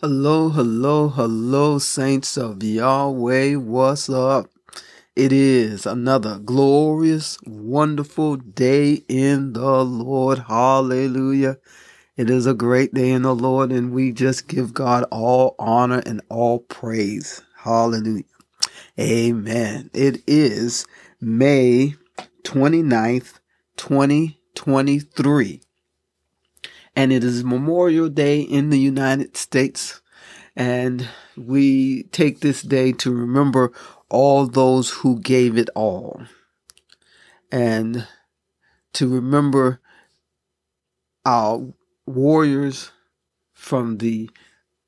Hello, hello, hello, saints of Yahweh. What's up? It is another glorious, wonderful day in the Lord. Hallelujah. It is a great day in the Lord, and we just give God all honor and all praise. Hallelujah. Amen. It is May 29th, 2023 and it is Memorial Day in the United States. And we take this day to remember all those who gave it all. And to remember our warriors from the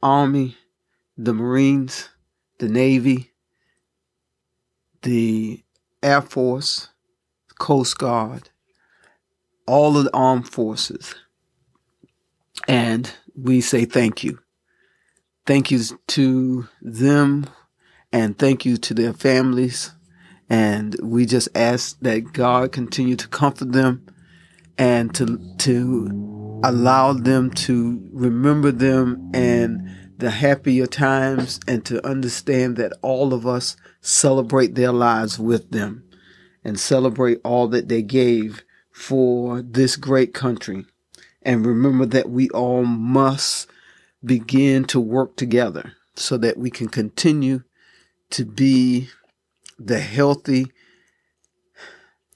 Army, the Marines, the Navy, the Air Force, Coast Guard, all of the armed forces and we say thank you. Thank you to them and thank you to their families. And we just ask that God continue to comfort them and to, to allow them to remember them and the happier times and to understand that all of us celebrate their lives with them and celebrate all that they gave for this great country and remember that we all must begin to work together so that we can continue to be the healthy,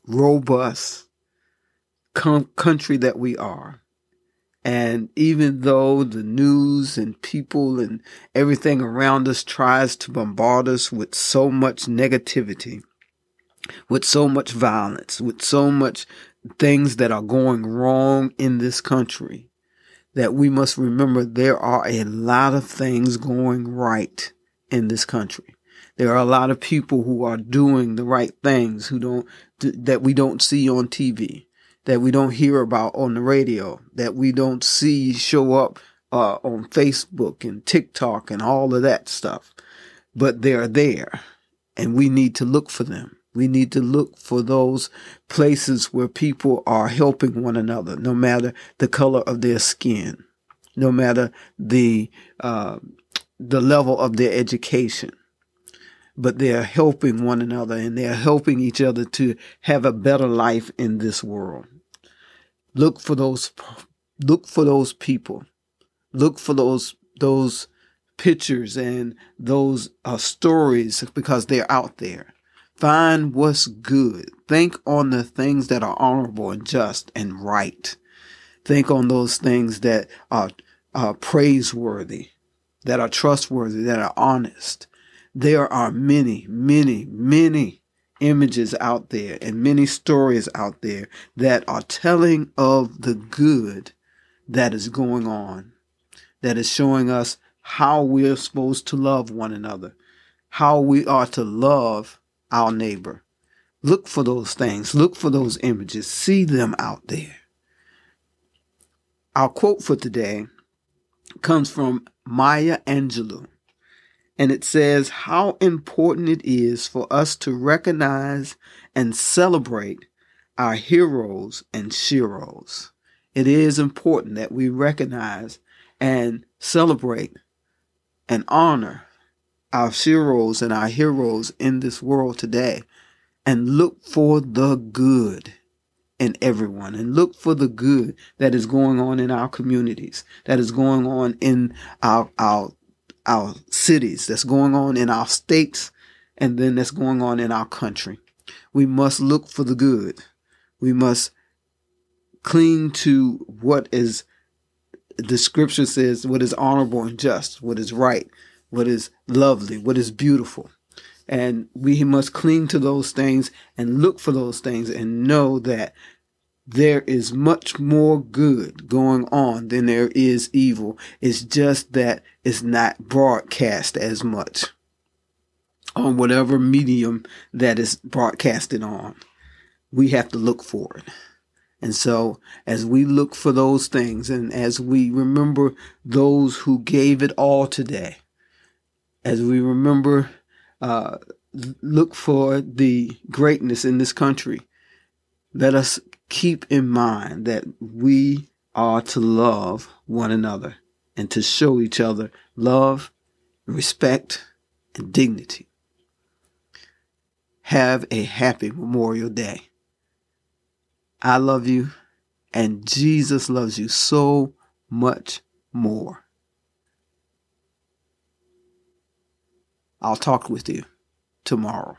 robust com- country that we are. And even though the news and people and everything around us tries to bombard us with so much negativity, with so much violence, with so much things that are going wrong in this country, that we must remember there are a lot of things going right in this country. There are a lot of people who are doing the right things who don't, that we don't see on TV, that we don't hear about on the radio, that we don't see show up uh, on Facebook and TikTok and all of that stuff. But they're there and we need to look for them. We need to look for those places where people are helping one another, no matter the color of their skin, no matter the uh, the level of their education. But they are helping one another and they are helping each other to have a better life in this world. Look for those, look for those people. Look for those, those pictures and those uh, stories because they're out there Find what's good. Think on the things that are honorable and just and right. Think on those things that are, are praiseworthy, that are trustworthy, that are honest. There are many, many, many images out there and many stories out there that are telling of the good that is going on, that is showing us how we're supposed to love one another, how we are to love our neighbor. Look for those things. Look for those images. See them out there. Our quote for today comes from Maya Angelou. And it says how important it is for us to recognize and celebrate our heroes and sheroes. It is important that we recognize and celebrate and honor our heroes and our heroes in this world today and look for the good in everyone and look for the good that is going on in our communities, that is going on in our, our, our cities, that's going on in our states, and then that's going on in our country. We must look for the good. We must cling to what is the scripture says, what is honorable and just, what is right, what is lovely, what is beautiful. And we must cling to those things and look for those things and know that there is much more good going on than there is evil. It's just that it's not broadcast as much on whatever medium that is broadcasted on. We have to look for it. And so, as we look for those things and as we remember those who gave it all today, as we remember, uh, look for the greatness in this country, let us keep in mind that we are to love one another and to show each other love, respect, and dignity. Have a happy Memorial Day. I love you, and Jesus loves you so much more. I'll talk with you tomorrow.